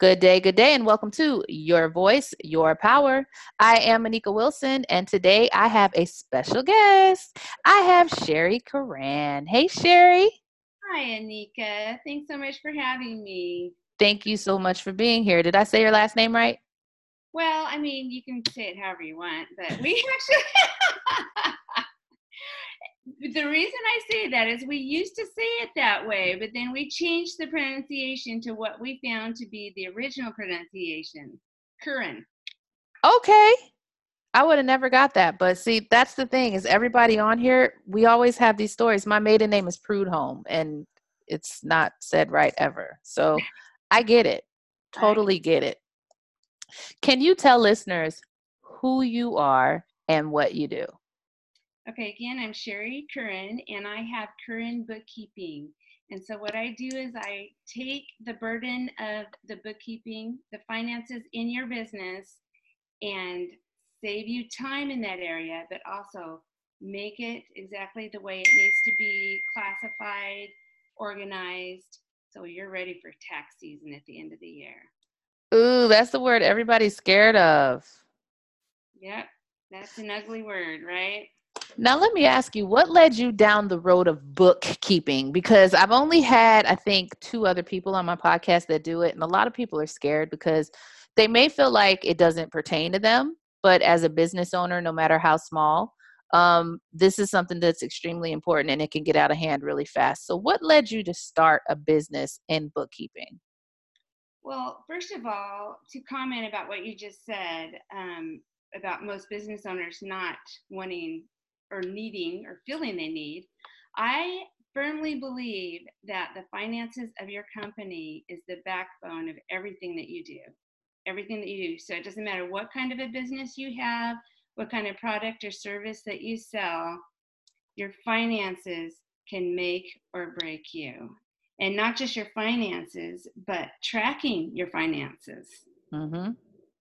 Good day, good day, and welcome to Your Voice, Your Power. I am Anika Wilson, and today I have a special guest. I have Sherry Curran. Hey, Sherry. Hi, Anika. Thanks so much for having me. Thank you so much for being here. Did I say your last name right? Well, I mean, you can say it however you want, but we actually. the reason I say that is we used to say it that way, but then we changed the pronunciation to what we found to be the original pronunciation, Curran. Okay. I would have never got that. But see, that's the thing is everybody on here, we always have these stories. My maiden name is Prudhomme and it's not said right ever. So I get it. Totally get it. Can you tell listeners who you are and what you do? Okay, again, I'm Sherry Curran, and I have Curran Bookkeeping. And so, what I do is I take the burden of the bookkeeping, the finances in your business, and save you time in that area, but also make it exactly the way it needs to be classified, organized, so you're ready for tax season at the end of the year. Ooh, that's the word everybody's scared of. Yep, that's an ugly word, right? Now, let me ask you, what led you down the road of bookkeeping? Because I've only had, I think, two other people on my podcast that do it, and a lot of people are scared because they may feel like it doesn't pertain to them. But as a business owner, no matter how small, um, this is something that's extremely important and it can get out of hand really fast. So, what led you to start a business in bookkeeping? Well, first of all, to comment about what you just said um, about most business owners not wanting or needing or feeling they need, I firmly believe that the finances of your company is the backbone of everything that you do. Everything that you do. So it doesn't matter what kind of a business you have, what kind of product or service that you sell, your finances can make or break you. And not just your finances, but tracking your finances. Mm-hmm.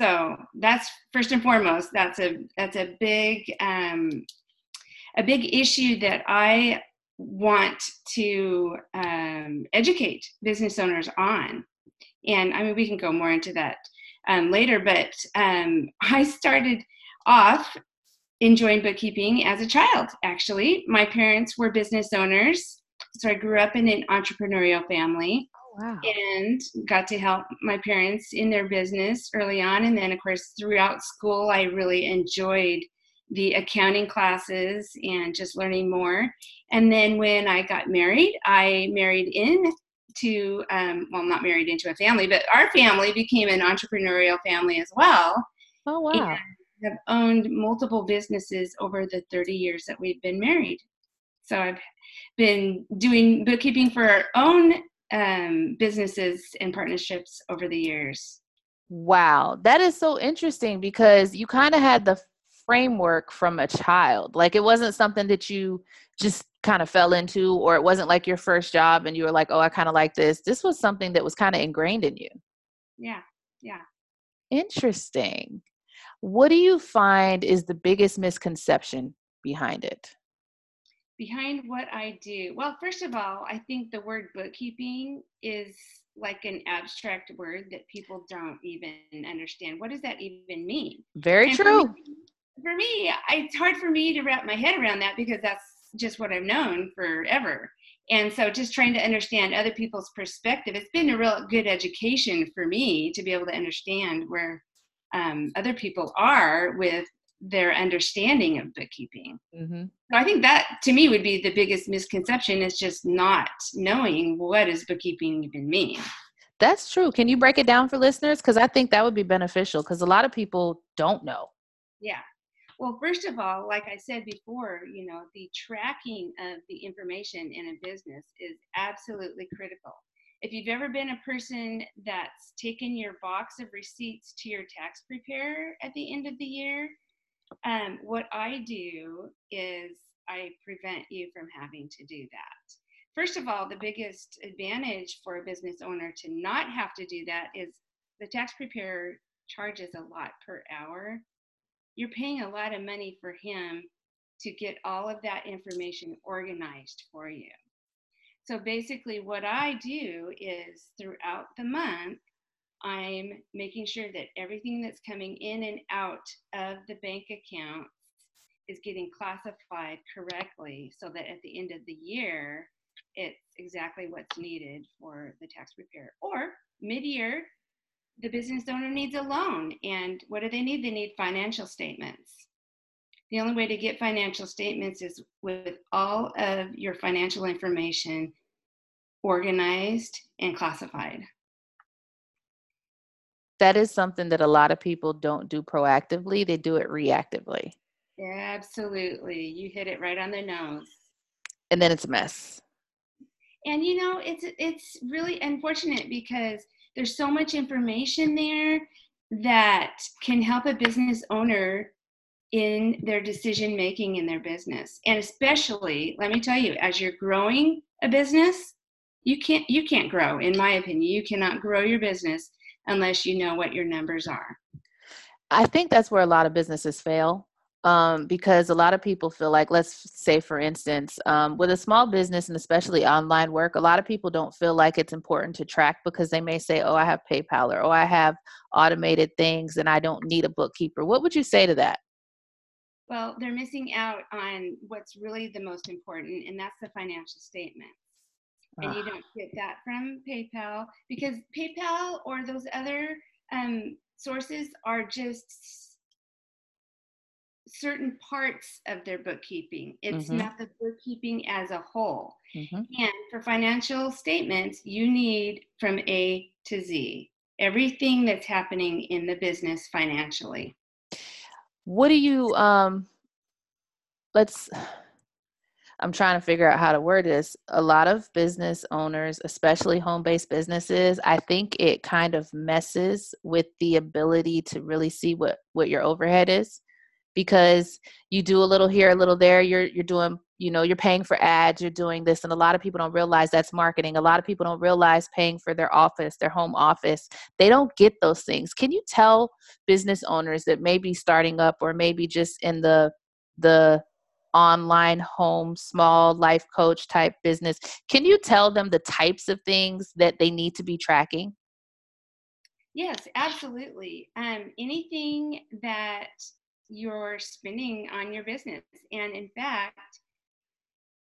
So that's first and foremost. That's a that's a big um, a big issue that I want to um, educate business owners on. And I mean, we can go more into that um, later, but um, I started off enjoying bookkeeping as a child, actually. My parents were business owners, so I grew up in an entrepreneurial family. Oh, wow. And got to help my parents in their business early on. And then, of course, throughout school, I really enjoyed the accounting classes and just learning more. And then when I got married, I married in to, um, well, not married into a family, but our family became an entrepreneurial family as well. Oh, wow. And have owned multiple businesses over the 30 years that we've been married. So I've been doing bookkeeping for our own um, businesses and partnerships over the years. Wow, that is so interesting because you kind of had the framework from a child. Like it wasn't something that you just kind of fell into, or it wasn't like your first job and you were like, oh, I kind of like this. This was something that was kind of ingrained in you. Yeah, yeah. Interesting. What do you find is the biggest misconception behind it? Behind what I do? Well, first of all, I think the word bookkeeping is like an abstract word that people don't even understand. What does that even mean? Very and true. Me, for me, it's hard for me to wrap my head around that because that's just what I've known forever. And so just trying to understand other people's perspective, it's been a real good education for me to be able to understand where um, other people are with their understanding of bookkeeping. Mm-hmm. So I think that to me would be the biggest misconception is just not knowing what does bookkeeping even mean. That's true. Can you break it down for listeners? Because I think that would be beneficial because a lot of people don't know. Yeah. Well, first of all, like I said before, you know, the tracking of the information in a business is absolutely critical. If you've ever been a person that's taken your box of receipts to your tax preparer at the end of the year, um, what I do is I prevent you from having to do that. First of all, the biggest advantage for a business owner to not have to do that is the tax preparer charges a lot per hour you're paying a lot of money for him to get all of that information organized for you. So basically, what I do is throughout the month, I'm making sure that everything that's coming in and out of the bank account is getting classified correctly so that at the end of the year, it's exactly what's needed for the tax preparer. Or mid year, the business owner needs a loan. And what do they need? They need financial statements. The only way to get financial statements is with all of your financial information organized and classified. That is something that a lot of people don't do proactively, they do it reactively. Absolutely. You hit it right on the nose. And then it's a mess. And you know, it's it's really unfortunate because there's so much information there that can help a business owner in their decision making in their business. And especially, let me tell you, as you're growing a business, you can't you can't grow in my opinion. You cannot grow your business unless you know what your numbers are. I think that's where a lot of businesses fail um, because a lot of people feel like, let's say, for instance, um, with a small business and especially online work, a lot of people don't feel like it's important to track because they may say, oh, I have PayPal or oh, I have automated things and I don't need a bookkeeper. What would you say to that? Well, they're missing out on what's really the most important, and that's the financial statement. And you ah. don't get that from PayPal because PayPal or those other um, sources are just certain parts of their bookkeeping. It's mm-hmm. not the bookkeeping as a whole. Mm-hmm. And for financial statements, you need from A to Z everything that's happening in the business financially. What do you um let's I'm trying to figure out how to word this. A lot of business owners, especially home based businesses, I think it kind of messes with the ability to really see what, what your overhead is because you do a little here, a little there. You're you're doing, you know, you're paying for ads, you're doing this, and a lot of people don't realize that's marketing. A lot of people don't realize paying for their office, their home office. They don't get those things. Can you tell business owners that maybe starting up or maybe just in the the online home small life coach type business can you tell them the types of things that they need to be tracking yes absolutely um, anything that you're spending on your business. And in fact,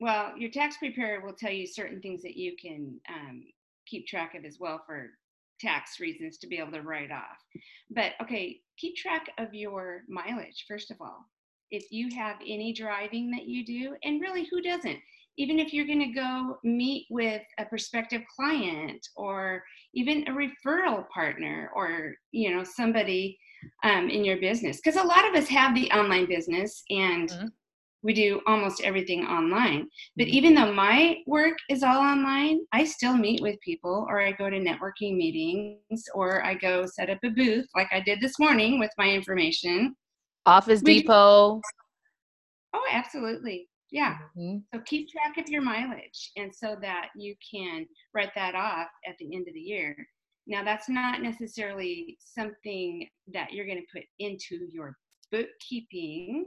well, your tax preparer will tell you certain things that you can um, keep track of as well for tax reasons to be able to write off. But okay, keep track of your mileage, first of all. If you have any driving that you do, and really, who doesn't? Even if you're going to go meet with a prospective client or even a referral partner or, you know, somebody um, in your business because a lot of us have the online business and mm-hmm. we do almost everything online but mm-hmm. even though my work is all online i still meet with people or i go to networking meetings or i go set up a booth like i did this morning with my information office we depot oh absolutely yeah mm-hmm. so keep track of your mileage and so that you can write that off at the end of the year now, that's not necessarily something that you're going to put into your bookkeeping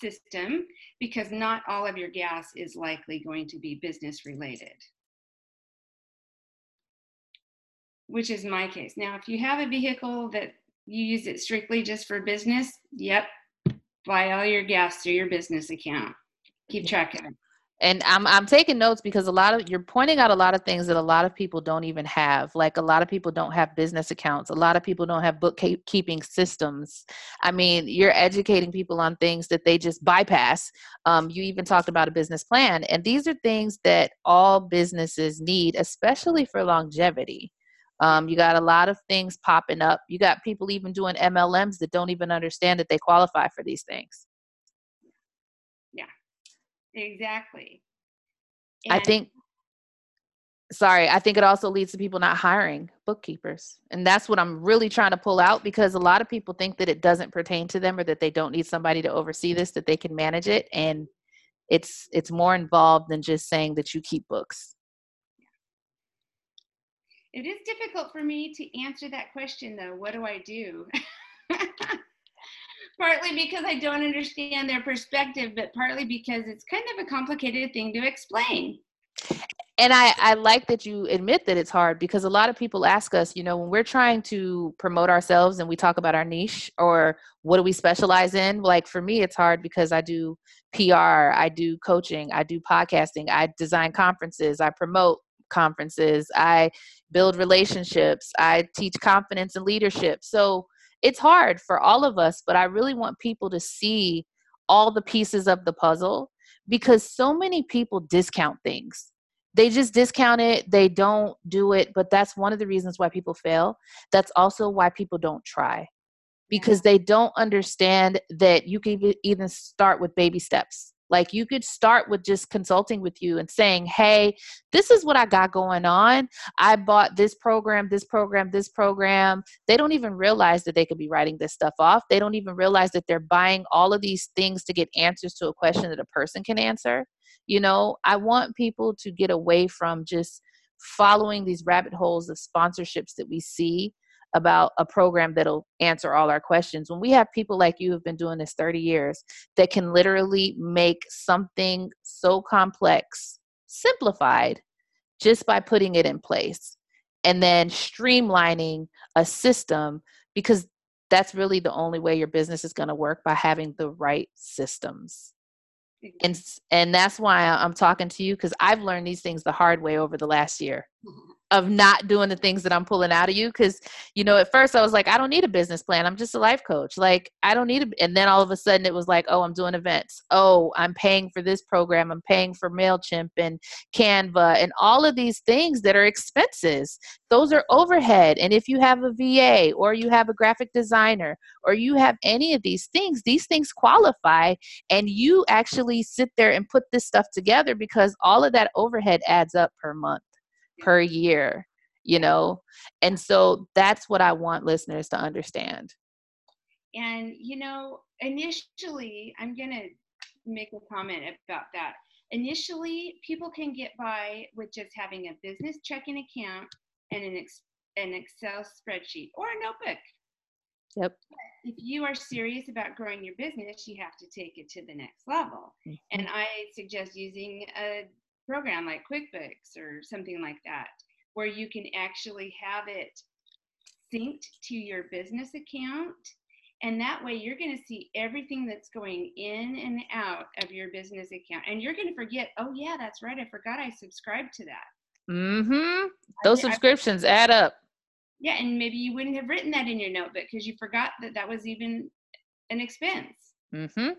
system because not all of your gas is likely going to be business related, which is my case. Now, if you have a vehicle that you use it strictly just for business, yep, buy all your gas through your business account. Keep track of it and I'm I'm taking notes because a lot of you're pointing out a lot of things that a lot of people don't even have. Like a lot of people don't have business accounts. A lot of people don't have bookkeeping systems. I mean, you're educating people on things that they just bypass. Um, you even talked about a business plan, and these are things that all businesses need, especially for longevity. Um, you got a lot of things popping up. You got people even doing MLMs that don't even understand that they qualify for these things. Exactly. And I think sorry, I think it also leads to people not hiring bookkeepers. And that's what I'm really trying to pull out because a lot of people think that it doesn't pertain to them or that they don't need somebody to oversee this, that they can manage it. And it's it's more involved than just saying that you keep books. It is difficult for me to answer that question though. What do I do? partly because I don't understand their perspective, but partly because it's kind of a complicated thing to explain. and I, I like that you admit that it's hard because a lot of people ask us, you know, when we're trying to promote ourselves and we talk about our niche or what do we specialize in? Like for me, it's hard because I do PR, I do coaching, I do podcasting, I design conferences, I promote conferences, I build relationships, I teach confidence and leadership. So it's hard for all of us, but I really want people to see all the pieces of the puzzle because so many people discount things. They just discount it they don't do it but that's one of the reasons why people fail. That's also why people don't try because mm-hmm. they don't understand that you can even start with baby steps like you could start with just consulting with you and saying, hey, this is what I got going on. I bought this program, this program, this program. They don't even realize that they could be writing this stuff off. They don't even realize that they're buying all of these things to get answers to a question that a person can answer. You know, I want people to get away from just following these rabbit holes of sponsorships that we see about a program that'll answer all our questions. When we have people like you who've been doing this 30 years that can literally make something so complex simplified just by putting it in place and then streamlining a system because that's really the only way your business is going to work by having the right systems. And and that's why i'm talking to you because i've learned these things the hard way over the last year of not doing the things that I'm pulling out of you. Cause, you know, at first I was like, I don't need a business plan. I'm just a life coach. Like, I don't need a, and then all of a sudden it was like, oh, I'm doing events. Oh, I'm paying for this program. I'm paying for MailChimp and Canva and all of these things that are expenses. Those are overhead. And if you have a VA or you have a graphic designer or you have any of these things, these things qualify. And you actually sit there and put this stuff together because all of that overhead adds up per month per year you know? And so that's what i want listeners to understand. And you know initially i'm going to make a comment about that. Initially people can get by with just having a business checking account and an, ex- an excel spreadsheet or a notebook. Yep. If you are serious about growing your business you have to take it to the next level. Mm-hmm. and i suggest using a program like QuickBooks or something like that, where you can actually have it synced to your business account. And that way you're going to see everything that's going in and out of your business account. And you're going to forget, oh, yeah, that's right. I forgot I subscribed to that. Mm-hmm. Those I, subscriptions I, add up. Yeah. And maybe you wouldn't have written that in your notebook because you forgot that that was even an expense. Mm-hmm. Um,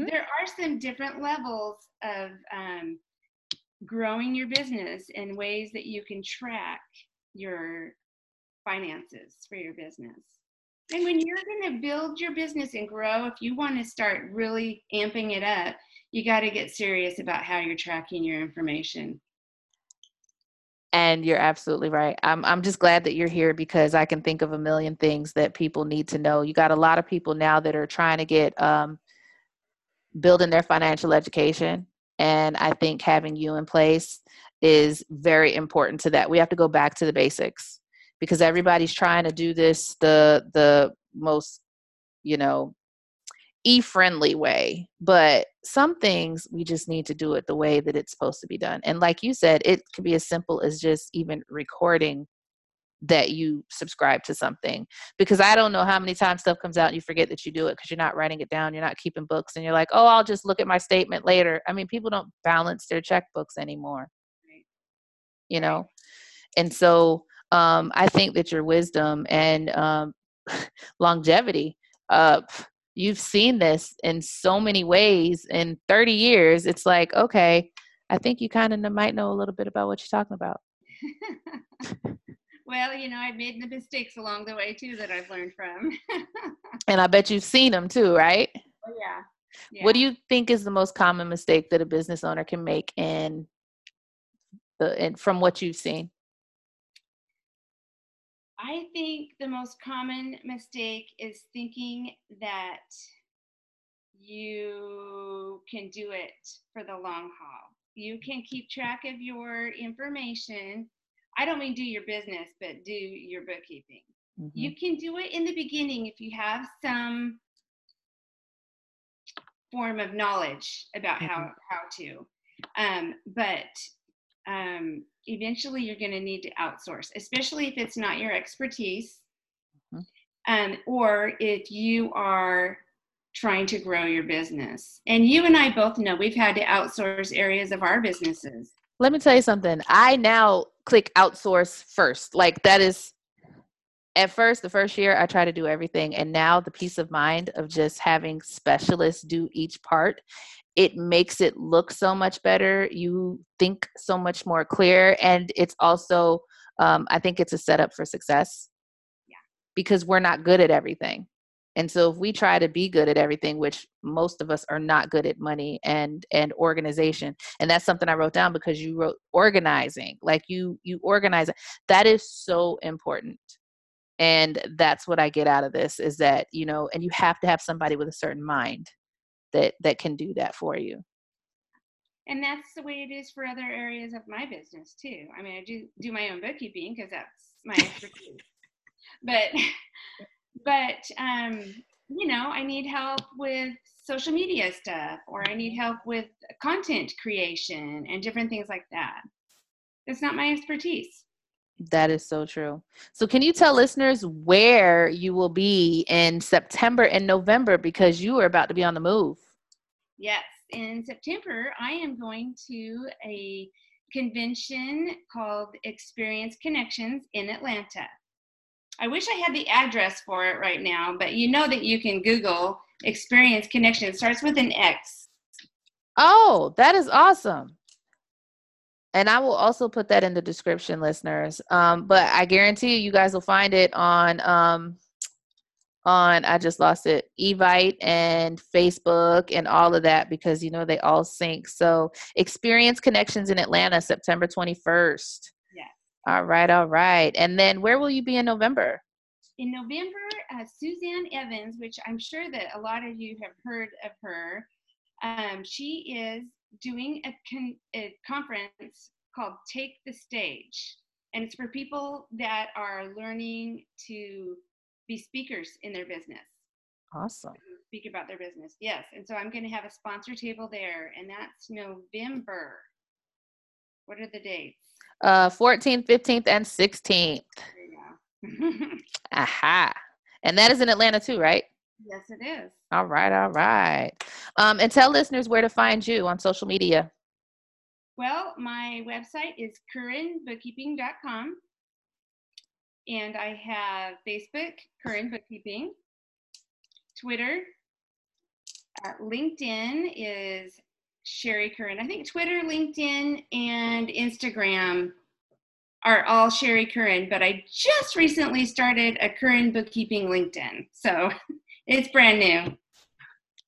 mm-hmm. There are some different levels of um, growing your business in ways that you can track your finances for your business. And when you're going to build your business and grow, if you want to start really amping it up, you got to get serious about how you're tracking your information. And you're absolutely right. I'm I'm just glad that you're here because I can think of a million things that people need to know. You got a lot of people now that are trying to get um, building their financial education and I think having you in place is very important to that. We have to go back to the basics because everybody's trying to do this the the most, you know, e-friendly way. But some things we just need to do it the way that it's supposed to be done. And like you said, it could be as simple as just even recording that you subscribe to something because I don't know how many times stuff comes out and you forget that you do it because you're not writing it down, you're not keeping books, and you're like, oh, I'll just look at my statement later. I mean, people don't balance their checkbooks anymore, you know? And so um, I think that your wisdom and um, longevity, uh, you've seen this in so many ways in 30 years. It's like, okay, I think you kind of might know a little bit about what you're talking about. Well, you know, I've made the mistakes along the way too that I've learned from. and I bet you've seen them too, right? Oh, yeah. yeah. What do you think is the most common mistake that a business owner can make in the and from what you've seen? I think the most common mistake is thinking that you can do it for the long haul. You can keep track of your information I don't mean do your business, but do your bookkeeping. Mm-hmm. You can do it in the beginning if you have some form of knowledge about mm-hmm. how how to. Um, but um, eventually you're going to need to outsource, especially if it's not your expertise, mm-hmm. um, or if you are trying to grow your business. And you and I both know we've had to outsource areas of our businesses. Let me tell you something. I now click outsource first. Like that is at first, the first year, I try to do everything. And now the peace of mind of just having specialists do each part, it makes it look so much better. You think so much more clear. And it's also, um, I think it's a setup for success. Yeah. Because we're not good at everything. And so if we try to be good at everything, which most of us are not good at money and and organization, and that's something I wrote down because you wrote organizing, like you you organize. That is so important. And that's what i get out of this is that you know and you have to have somebody with a certain mind that that can do that for you. And that's the way it is for other areas of my business too. I mean i do do my own bookkeeping because that's my expertise. But but um you know i need help with social media stuff or i need help with content creation and different things like that it's not my expertise that is so true. So, can you tell listeners where you will be in September and November because you are about to be on the move? Yes, in September, I am going to a convention called Experience Connections in Atlanta. I wish I had the address for it right now, but you know that you can Google Experience Connection. It starts with an X. Oh, that is awesome and I will also put that in the description, listeners. Um, but I guarantee you, you guys will find it on um, on I just lost it, Evite and Facebook and all of that because you know they all sync. So experience connections in Atlanta, September twenty first. All right, all right. And then where will you be in November? In November, uh, Suzanne Evans, which I'm sure that a lot of you have heard of her. Um, she is doing a, con- a conference called Take the Stage. And it's for people that are learning to be speakers in their business. Awesome. Speak about their business. Yes. And so I'm going to have a sponsor table there, and that's November. What are the dates? Uh, 14th, 15th, and 16th. There. Aha. And that is in Atlanta too, right? Yes, it is. All right, all right. Um, and tell listeners where to find you on social media. Well, my website is curranbookkeeping.com. And I have Facebook, Curran Bookkeeping, Twitter, uh, LinkedIn is Sherry Curran. I think Twitter, LinkedIn, and Instagram are all Sherry Curran, but I just recently started a Curran Bookkeeping LinkedIn. So It's brand new.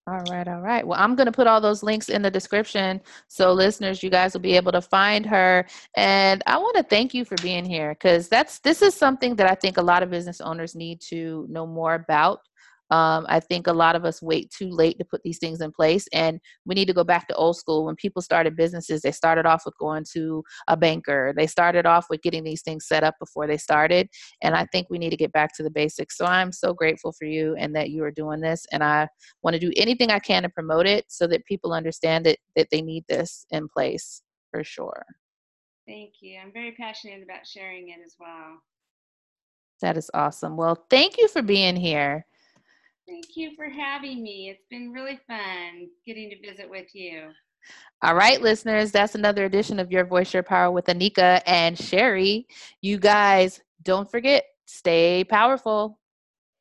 All right, all right. Well, I'm going to put all those links in the description so listeners, you guys will be able to find her. And I want to thank you for being here because that's this is something that I think a lot of business owners need to know more about. Um, I think a lot of us wait too late to put these things in place, and we need to go back to old school. When people started businesses, they started off with going to a banker. They started off with getting these things set up before they started, and I think we need to get back to the basics. So I'm so grateful for you and that you are doing this, and I want to do anything I can to promote it so that people understand it that they need this in place for sure. Thank you. I'm very passionate about sharing it as well. That is awesome. Well, thank you for being here. Thank you for having me. It's been really fun getting to visit with you. All right, listeners, that's another edition of Your Voice, Your Power with Anika and Sherry. You guys, don't forget, stay powerful.